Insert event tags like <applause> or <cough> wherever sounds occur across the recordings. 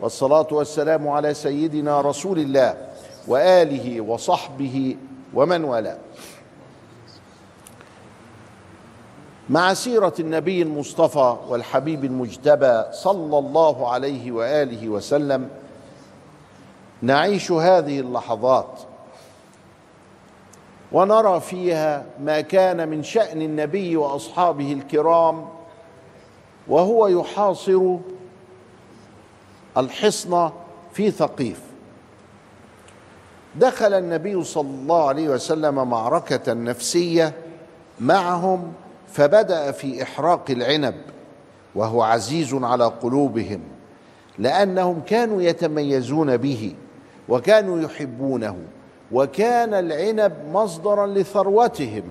والصلاة والسلام على سيدنا رسول الله وآله وصحبه ومن والاه. مع سيرة النبي المصطفى والحبيب المجتبى صلى الله عليه وآله وسلم نعيش هذه اللحظات ونرى فيها ما كان من شأن النبي وأصحابه الكرام وهو يحاصر الحصن في ثقيف. دخل النبي صلى الله عليه وسلم معركة نفسية معهم فبدأ في إحراق العنب وهو عزيز على قلوبهم لأنهم كانوا يتميزون به وكانوا يحبونه وكان العنب مصدرا لثروتهم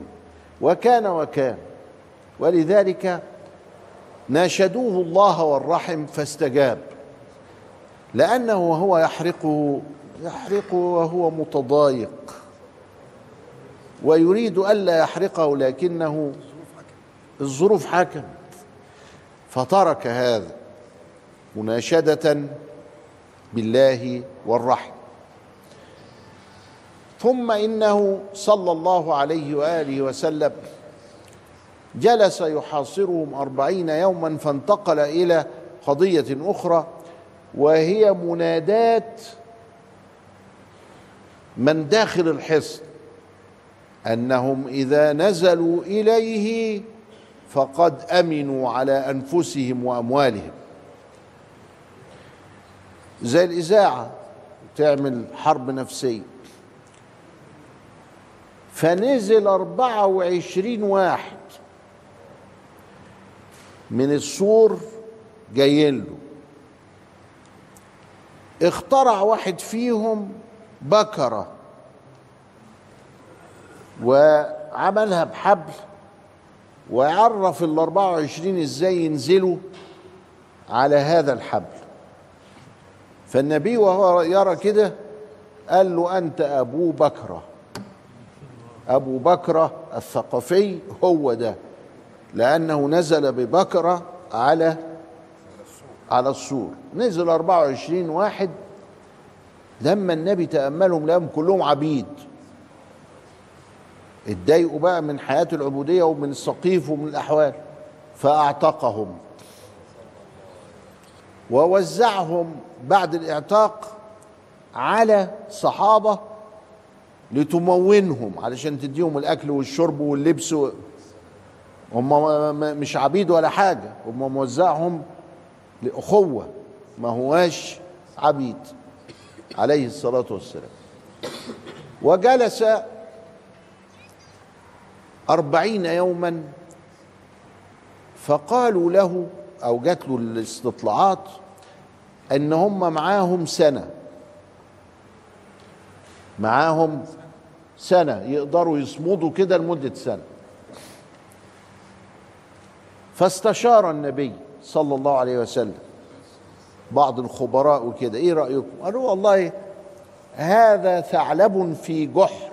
وكان وكان. ولذلك ناشدوه الله والرحم فاستجاب. لأنه وهو يحرقه يحرقه وهو متضايق. ويريد ألا يحرقه لكنه الظروف حكمت فترك هذا مناشدة بالله والرحم ثم إنه صلى الله عليه وآله وسلم جلس يحاصرهم أربعين يوما فانتقل إلى قضية أخرى وهي منادات من داخل الحصن أنهم إذا نزلوا إليه فقد أمنوا على أنفسهم وأموالهم. زي الإذاعة تعمل حرب نفسية. فنزل أربعة وعشرين واحد من السور جايين له. اخترع واحد فيهم بكرة وعملها بحبل وعرف ال 24 إزاي ينزلوا على هذا الحبل. فالنبي وهو يرى كده قال له أنت أبو بكرة. أبو بكرة الثقفي هو ده لأنه نزل ببكرة على على السور. نزل 24 واحد لما النبي تأملهم لهم كلهم عبيد. اتضايقوا بقى من حياة العبودية ومن السقيف ومن الأحوال. فأعتقهم. ووزعهم بعد الإعتاق على صحابة لتمونهم علشان تديهم الأكل والشرب واللبس هم مش عبيد ولا حاجة. هم موزعهم لأخوة ما هواش عبيد عليه الصلاة والسلام. وجلس أربعين يوما فقالوا له أو جات له الاستطلاعات أن هم معاهم سنة. معاهم سنة يقدروا يصمدوا كده لمدة سنة. فاستشار النبي صلى الله عليه وسلم. بعض الخبراء وكده. إيه رأيكم؟ قالوا والله هذا ثعلب في جحر.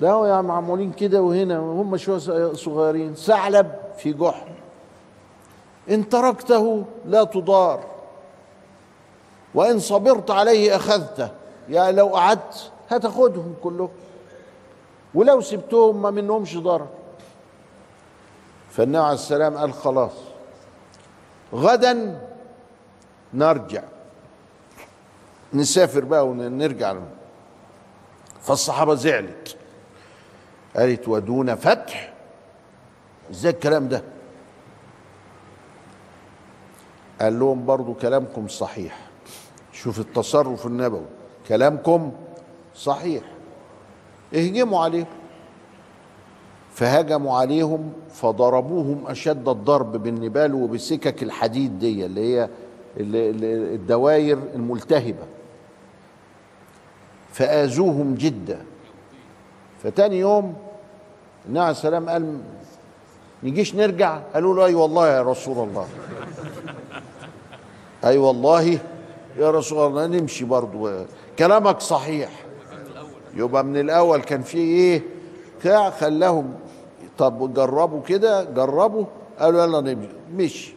ده يعني معمولين كده وهنا هم شوية صغيرين. ثعلب في جحر. إن تركته لا تضار. وإن صبرت عليه أخذته. يعني لو قعدت هتاخدهم كلهم ولو سبتهم ما منهمش ضرر. فالنبي عليه السلام قال خلاص غدا نرجع نسافر بقى ونرجع. فالصحابة زعلت قالت ودون فتح؟ إزاي الكلام ده؟ قال لهم برضو كلامكم صحيح. شوف التصرف النبوي كلامكم صحيح. اهجموا عليهم. فهجموا عليهم فضربوهم أشد الضرب بالنبال وبسكك الحديد دي اللي هي الدوائر الملتهبة. فآذوهم جدا. فتاني يوم النبي عليه السلام قال نجيش نرجع؟ قالوا له اي والله يا رسول الله. <laughs> اي والله يا رسول الله نمشي برضو. كلامك صحيح. يبقى من الأول كان في إيه؟ خلاهم طب جربوا كده جربوا قالوا يلا نمشي مشي.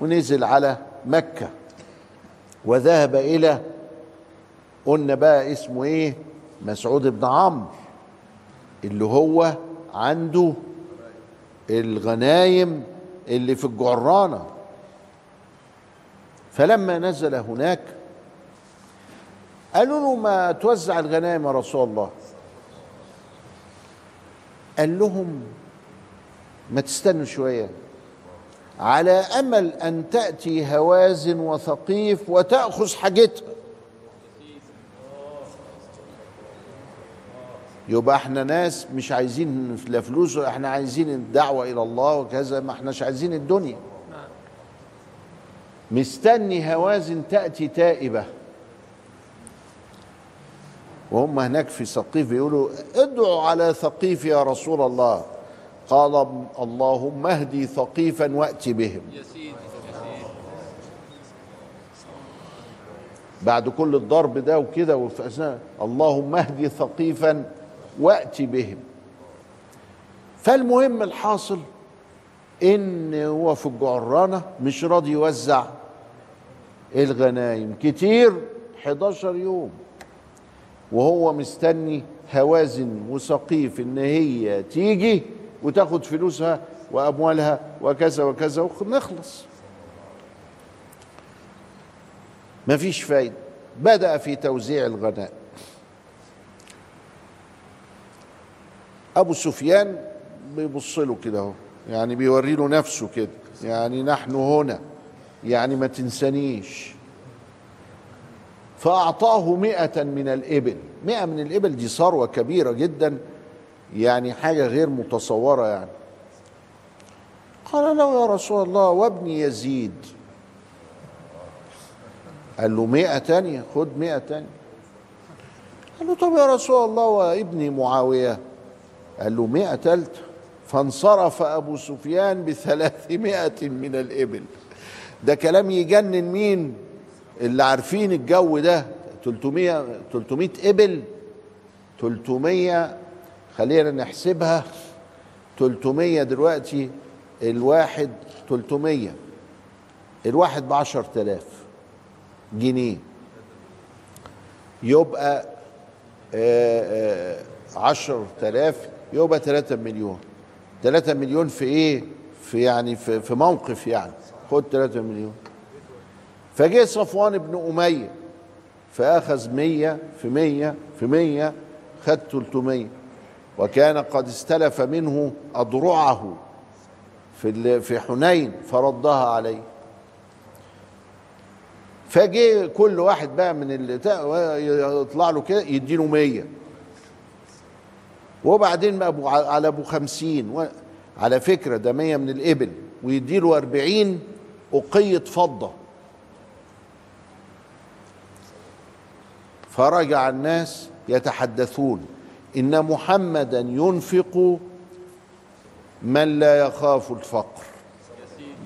ونزل على مكة. وذهب إلى قلنا بقى اسمه إيه؟ مسعود بن عمرو اللي هو عنده الغنايم اللي في الجعرانة. فلما نزل هناك قالوا له ما توزع الغنائم يا رسول الله؟ قال لهم ما تستنوا شوية. على أمل أن تأتي هوازن وثقيف وتأخذ حاجتها يبقى إحنا ناس مش عايزين لا فلوس إحنا عايزين الدعوة إلى الله وكذا ما احناش عايزين الدنيا. مستني هوازن تأتي تائبة. وهم هناك في ثقيف يقولوا ادعوا على ثقيف يا رسول الله. قال اللهم اهدي ثقيفا وأت بهم. بعد كل الضرب ده وكده وفي أثناء اللهم اهدي ثقيفا وأت بهم. فالمهم الحاصل إن هو في الجعرانة مش راضي يوزع الغنايم كتير 11 يوم. وهو مستني هوازن وسقيف ان هي تيجي وتاخد فلوسها وأموالها وكذا وكذا ونخلص. مفيش فايدة. بدأ في توزيع الغناء. أبو سفيان بيبص له كده أهو يعني بيوري له نفسه كده يعني نحن هنا يعني ما تنسانيش. فأعطاه مئة من الإبل. مئة من الإبل دي ثروة كبيرة جدا يعني حاجة غير متصورة يعني. قال له يا رسول الله وابني يزيد. قال له مئة تانية؟ خد مئة تانية. قال له طب يا رسول الله وابني معاوية. قال له مئة تالتة. فانصرف أبو سفيان بثلاثمائة من الإبل. ده كلام يجنن مين؟ اللي عارفين الجو ده 300 300 إبل 300 خلينا نحسبها 300 دلوقتي الواحد 300 الواحد ب 10000 جنيه. يبقى آه، آه، 10000 يبقى 3 مليون. 3 مليون في إيه؟ في يعني في, في موقف يعني. خد 3 مليون. فجه صفوان بن أمية فأخذ مية في مية في مية خد 300 وكان قد استلف منه أضرعه في في حنين فردها عليه. فجه كل واحد بقى من اللي يطلع له كده يديله مية. وبعدين بقى أبو على أبو خمسين على فكرة ده مية من الإبل ويديله أربعين أقية فضة. فرجع الناس يتحدثون. إن محمدا ينفق من لا يخاف الفقر.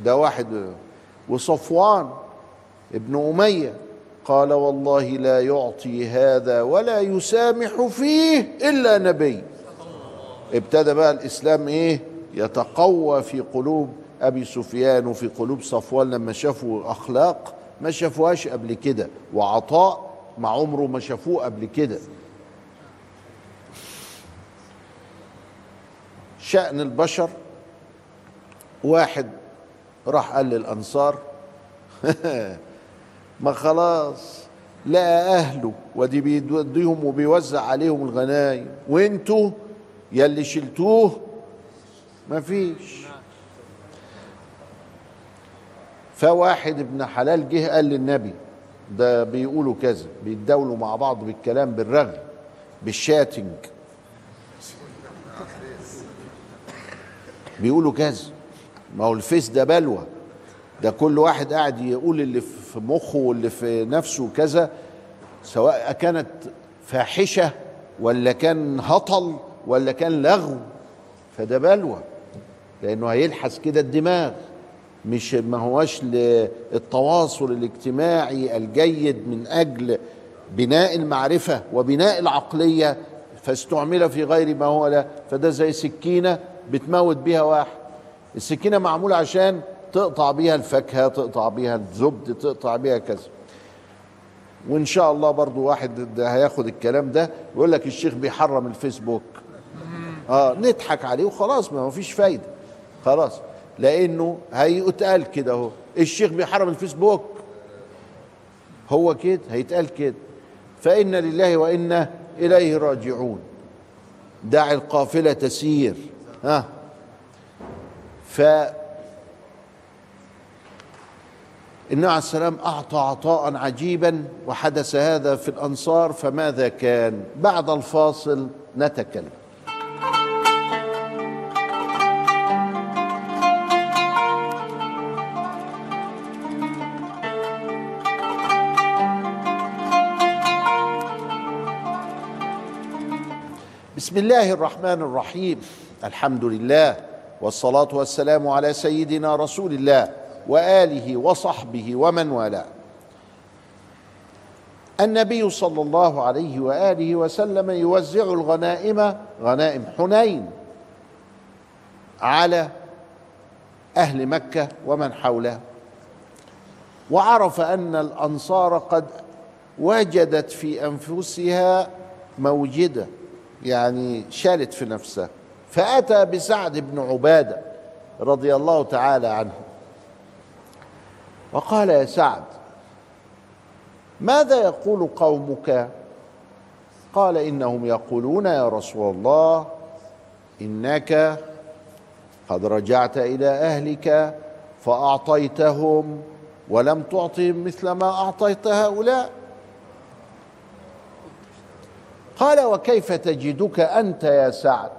ده واحد وصفوان ابن أمية قال والله لا يعطي هذا ولا يسامح فيه إلا نبي. ابتدى بقى الإسلام إيه؟ يتقوى في قلوب أبي سفيان وفي قلوب صفوان لما شافوا أخلاق ما شافوهاش قبل كده. وعطاء ما عمره ما شافوه قبل كده. شأن البشر واحد راح قال للأنصار <laughs> ما خلاص لقى أهله ودي بيديهم وبيوزع عليهم الغنايم وأنتوا يلي شلتوه مفيش فواحد ابن حلال جه قال للنبي ده بيقولوا كذا بيتداولوا مع بعض بالكلام بالرغي بالشاتنج. بيقولوا كذا. ما هو الفيس ده بلوى. ده كل واحد قاعد يقول اللي في مخه واللي في نفسه كذا سواء كانت فاحشة ولا كان هطل ولا كان لغو. فده بلوى لأنه هيلحس كده الدماغ. مش ما هوش للتواصل الاجتماعي الجيد من أجل بناء المعرفة وبناء العقلية فاستعمل في غير ما هو له فده زي سكينة بتموت بيها واحد. السكينة معمولة عشان تقطع بيها الفاكهة تقطع بيها الزبد تقطع بيها كذا. وإن شاء الله برضو واحد ده هياخد الكلام ده يقول لك الشيخ بيحرم الفيسبوك. آه نضحك عليه وخلاص ما فيش فايدة. خلاص. لأنه هيتقال كده اهو الشيخ بيحرم الفيسبوك. هو كده؟ هيتقال كده. فإن لله وإنا إليه راجعون. دع القافلة تسير. ها؟ ف النبي عليه السلام أعطى عطاء عجيبا وحدث هذا في الأنصار فماذا كان؟ بعد الفاصل نتكلم. بسم الله الرحمن الرحيم. الحمد لله والصلاة والسلام على سيدنا رسول الله وآله وصحبه ومن والاه. النبي صلى الله عليه وآله وسلم يوزع الغنائم غنائم حنين على أهل مكة ومن حولها وعرف أن الأنصار قد وجدت في أنفسها موجدة يعني شالت في نفسها. فأتى بسعد بن عبادة رضي الله تعالى عنه. وقال يا سعد ماذا يقول قومك؟ قال إنهم يقولون يا رسول الله إنك قد رجعت إلى أهلك فأعطيتهم ولم تعطهم مثل ما أعطيت هؤلاء. قال وكيف تجدك أنت يا سعد؟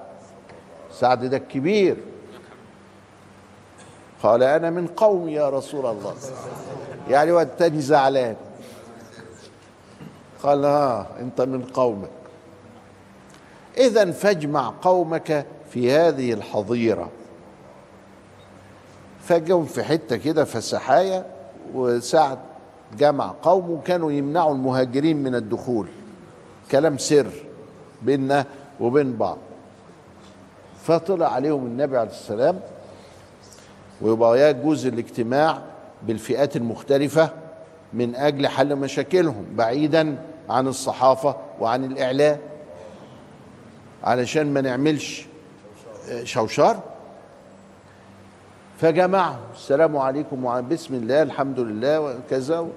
سعد ده الكبير. قال أنا من قومي يا رسول الله. يعني والتاني زعلان. قال ها أنت من قومك. اذا فاجمع قومك في هذه الحظيرة. فجوا في حتة كده فسحايا وسعد جمع قومه كانوا يمنعوا المهاجرين من الدخول. كلام سر بيننا وبين بعض. فطلع عليهم النبي عليه السلام ويبقى يجوز الاجتماع بالفئات المختلفة من أجل حل مشاكلهم بعيدا عن الصحافة وعن الإعلام. علشان ما نعملش شوشار. فجمعهم السلام عليكم وعن بسم الله الحمد لله وكذا.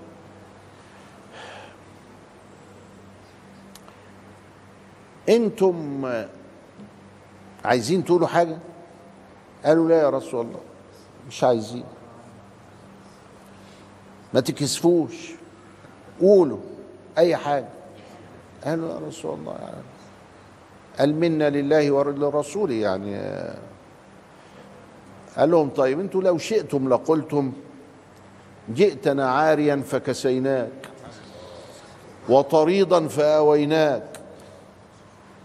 أنتم عايزين تقولوا حاجة؟ قالوا لا يا رسول الله مش عايزين. ما تكسفوش. قولوا أي حاجة. قالوا يا رسول الله قال منا لله ولرسوله يعني. قال لهم طيب أنتوا لو شئتم لقلتم جئتنا عاريا فكسيناك وطريضا فآويناك.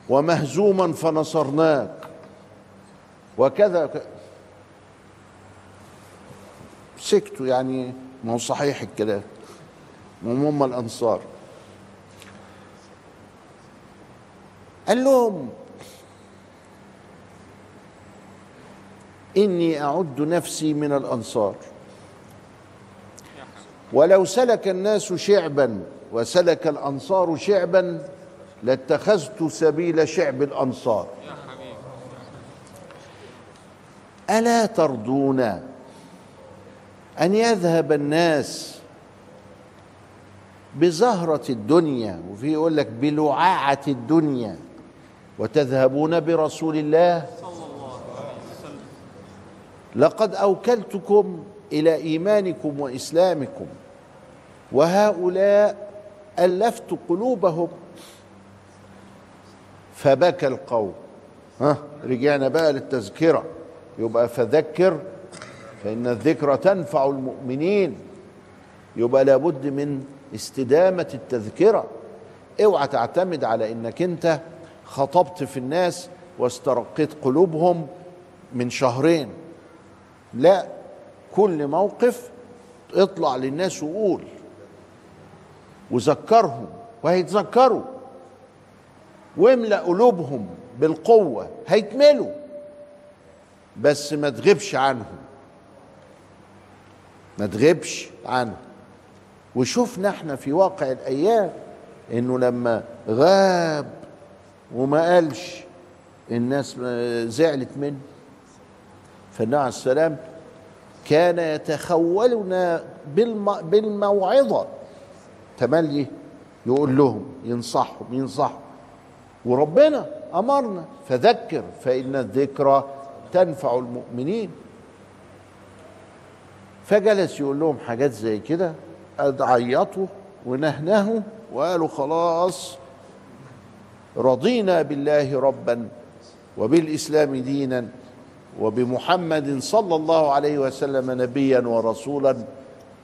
ومهزوما فنصرناك. وكذا سكتوا يعني ما هو صحيح الكلام. هم الأنصار. قال لهم إني أعد نفسي من الأنصار. ولو سلك الناس شعبا وسلك الأنصار شعبا لاتخذت سبيل شعب الأنصار. ألا ترضون أن يذهب الناس بزهرة الدنيا وفي يقول لك بلعاعة الدنيا وتذهبون برسول الله؟ لقد أوكلتكم إلى إيمانكم وإسلامكم وهؤلاء ألفت قلوبهم. فبكى القوم. ها رجعنا بقى للتذكرة. يبقى فذكر فإن الذكرى تنفع المؤمنين. يبقى لابد من استدامة التذكرة. اوعى تعتمد على إنك أنت خطبت في الناس واسترقيت قلوبهم من شهرين. لا كل موقف اطلع للناس وقول. وذكرهم وهيتذكروا. واملأ قلوبهم بالقوة هيتملوا بس ما تغيبش عنهم. ما تغيبش عنهم. وشفنا إحنا في واقع الأيام إنه لما غاب وما قالش الناس زعلت منه. فالنبي عليه السلام كان يتخولنا بالموعظة. تملي؟ يقول لهم ينصحهم ينصحهم. وربنا أمرنا. فذكر فإن الذكرى تنفع المؤمنين. فجلس يقول لهم حاجات زي كده عيطوا ونهنهوا وقالوا خلاص رضينا بالله ربا وبالإسلام دينا وبمحمد صلى الله عليه وسلم نبيا ورسولا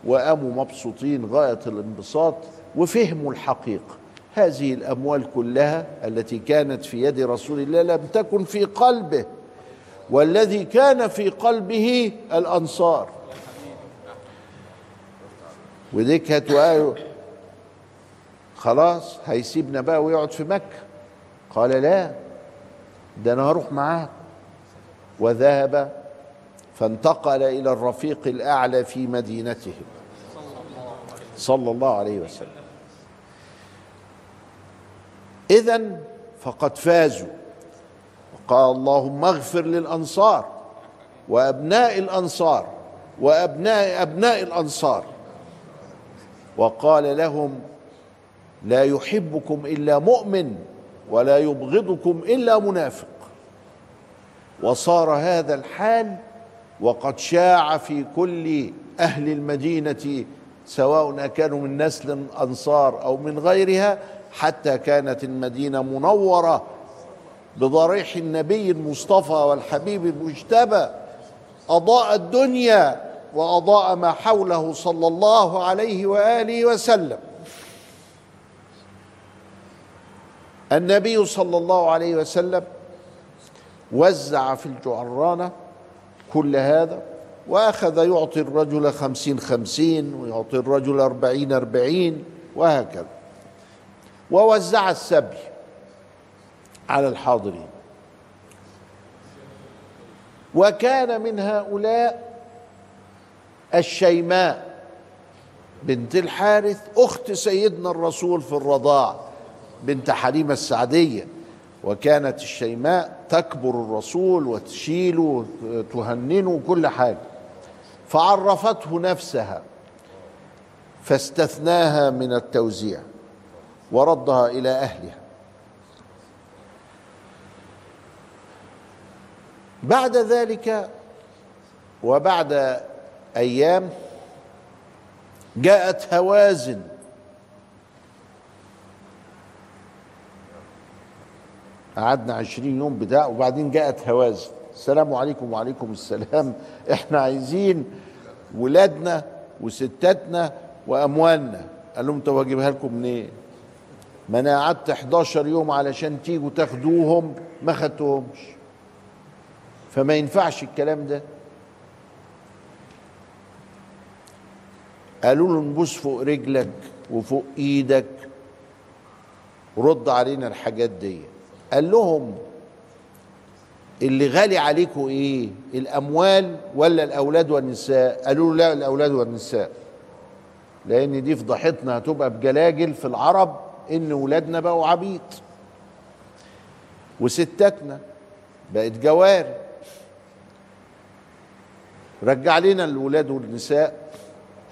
وقاموا مبسوطين غاية الانبساط وفهموا الحقيقة. هذه الأموال كلها التي كانت في يد رسول الله لم تكن في قلبه والذي كان في قلبه الأنصار. ودي كانت خلاص هيسيبنا بقى ويقعد في مكة. قال لا ده أنا هروح معاه وذهب فانتقل إلى الرفيق الأعلى في مدينتهم صلى الله عليه وسلم. إذا فقد فازوا. وقال اللهم اغفر للأنصار وأبناء الأنصار وأبناء أبناء الأنصار. وقال لهم لا يحبكم إلا مؤمن ولا يبغضكم إلا منافق. وصار هذا الحال وقد شاع في كل أهل المدينة سواء كانوا من نسل الانصار أو من غيرها حتى كانت المدينة منورة بضريح النبي المصطفى والحبيب المجتبى. أضاء الدنيا وأضاء ما حوله صلى الله عليه وآله وسلم. النبي صلى الله عليه وسلم وزع في الجعرانة كل هذا وأخذ يعطي الرجل خمسين خمسين ويعطي الرجل أربعين أربعين وهكذا. ووزع السبي على الحاضرين. وكان من هؤلاء الشيماء بنت الحارث أخت سيدنا الرسول في الرضاع بنت حليمة السعدية. وكانت الشيماء تكبر الرسول وتشيله وتهننه كل حاجة. فعرفته نفسها فاستثناها من التوزيع. وردها إلى أهلها. بعد ذلك وبعد أيام جاءت هوازن. قعدنا عشرين يوم بتاع وبعدين جاءت هوازن. السلام عليكم وعليكم السلام. إحنا عايزين ولادنا وستاتنا وأموالنا. قال لهم طب اجيبها لكم منين؟ ما أنا قعدت 11 يوم علشان تيجوا تاخدوهم ما خدتهمش. فما ينفعش الكلام ده. قالوا له نبوس فوق رجلك وفوق إيدك رد علينا الحاجات دي. قال لهم اللي غالي عليكم إيه؟ الاموال ولا الاولاد والنساء؟ قالوا له لا الاولاد والنساء. لأن دي فضحتنا هتبقى بجلاجل في العرب إن ولادنا بقوا عبيد وستاتنا بقت جواري. رجع لنا الولاد والنساء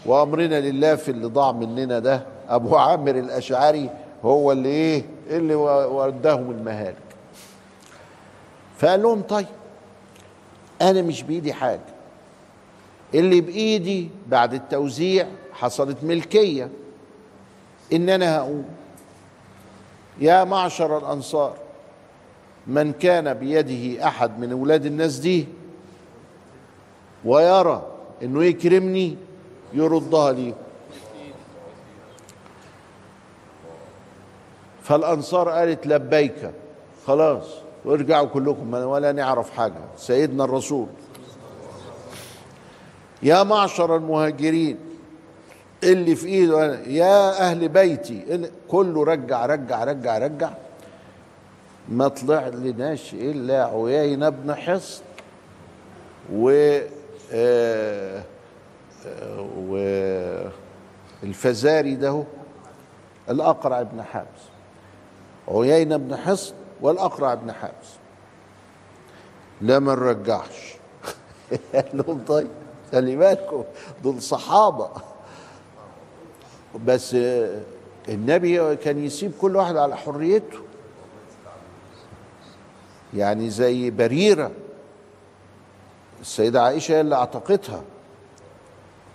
وأمرنا لله في اللي ضاع مننا ده أبو عامر الأشعري هو اللي إيه؟ اللي وداهم المهالك. فقال لهم طيب أنا مش بإيدي حاجة. اللي بإيدي بعد التوزيع حصلت ملكية إن أنا هقول يا معشر الأنصار من كان بيده أحد من أولاد الناس دي ويرى إنه يكرمني يردها لي. فالأنصار قالت لبيك خلاص وارجعوا كلكم ولا نعرف حاجة. سيدنا الرسول يا معشر المهاجرين اللي في إيده يا أهل بيتي كله رجع رجع رجع رجع. ما طلع لناش إلا عيينة بن حصن و آه، آه، والفزاري ده هو الأقرع بن حابس. عيينة بن حصن والأقرع بن حابس. لا ما نرجعش. <laughs> قال لهم طيب خلي بالكم دول صحابة. بس النبي كان يسيب كل واحد على حريته. يعني زي بريرة السيدة عائشة اللي اعتقتها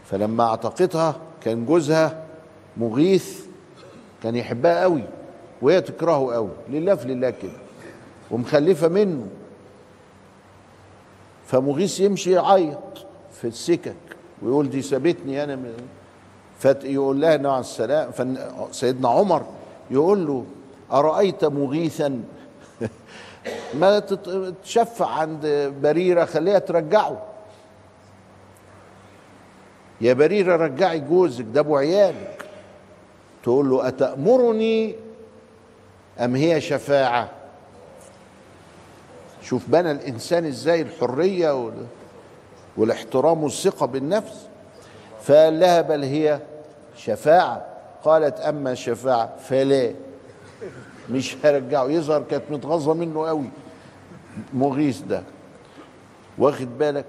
فلما اعتقتها كان جوزها مغيث كان يحبها قوي وهي تكرهه قوي. لله في لله كده. ومخلفة منه. فمغيث يمشي يعيط في السكك ويقول دي سابتني أنا من فيقول لها النبي عليه السلام سيدنا عمر يقول له أرأيت مغيثا؟ <laughs> ما تشفع عند بريرة خليها ترجعه. يا بريرة رجعي جوزك ده أبو عيالك تقول له أتأمرني أم هي شفاعة؟ شوف بنى الإنسان إزاي الحرية وال- والاحترام والثقة بالنفس. فقال لها بل هي شفاعة. قالت أما شفاعة فلا. مش هرجعه. يظهر كانت متغاظة منه قوي. مغيث ده. واخد بالك؟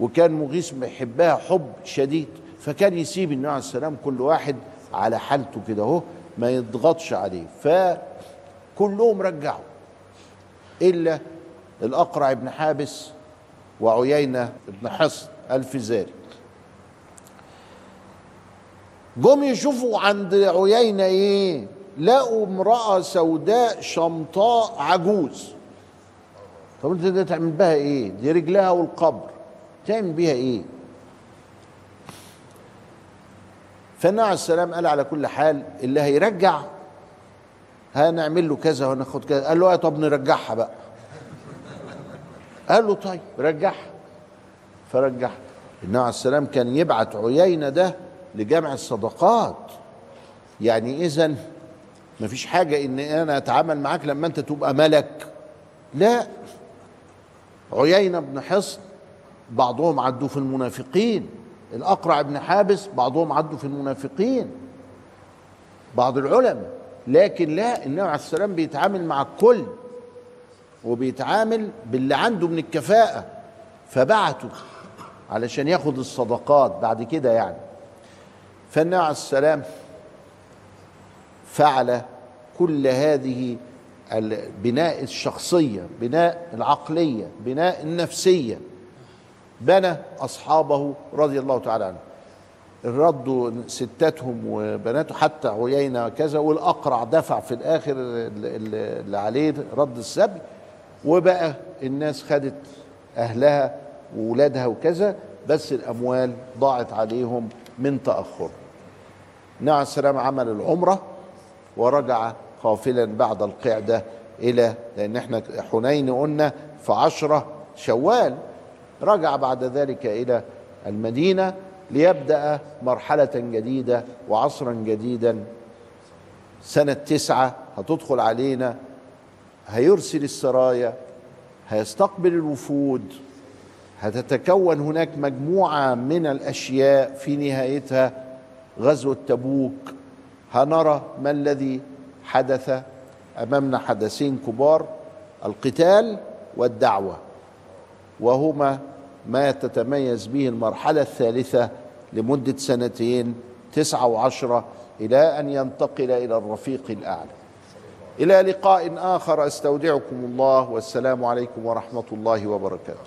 وكان مغيث بيحبها حب شديد. فكان يسيب النبي عليه السلام كل واحد على حالته كده أهو ما يضغطش عليه. فكلهم رجعوا. إلا الأقرع بن حابس وعيينة بن حصن الفزاري. جم يشوفوا عند عيينة إيه؟ لقوا امرأة سوداء شمطاء عجوز. طب أنت ده تعمل بها إيه؟ دي رجلها والقبر. تعمل بيها إيه؟ فالنبي عليه السلام قال على كل حال اللي هيرجع هنعمل له كذا وناخد كذا. قال له آه طب نرجعها بقى. قال له طيب رجعها. فرجعها. النبي عليه السلام كان يبعت عيينة ده لجمع الصدقات. يعني إذا مفيش حاجة إن أنا أتعامل معاك لما أنت تبقى ملك. لا. عيينة بن حصن بعضهم عدوا في المنافقين. الأقرع بن حابس بعضهم عدوا في المنافقين. بعض العلماء. لكن لا النبي عليه السلام بيتعامل مع الكل. وبيتعامل باللي عنده من الكفاءة. فبعته علشان ياخد الصدقات. بعد كده يعني. فالنبي عليه السلام فعل كل هذه بناء الشخصية بناء العقلية بناء النفسية. بنى أصحابه رضي الله تعالى عنهم ردوا ستاتهم وبناته حتى عيينة كذا والأقرع دفع في الآخر اللي عليه رد السبي. وبقى الناس خدت أهلها وولادها وكذا بس الأموال ضاعت عليهم من تأخر. النبي عليه السلام عمل العمرة ورجع قافلا بعد القعدة إلى لأن إحنا حنين قلنا في عشرة شوال. رجع بعد ذلك إلى المدينة ليبدأ مرحلة جديدة وعصرا جديدا. سنة تسعة هتدخل علينا هيرسل السرايا هيستقبل الوفود. هتتكون هناك مجموعة من الأشياء في نهايتها غزوة تبوك. هنرى ما الذي حدث أمامنا حدثين كبار القتال والدعوة وهما ما تتميز به المرحلة الثالثة لمدة سنتين تسعة وعشرة إلى أن ينتقل إلى الرفيق الأعلى. إلى لقاء آخر أستودعكم الله والسلام عليكم ورحمة الله وبركاته.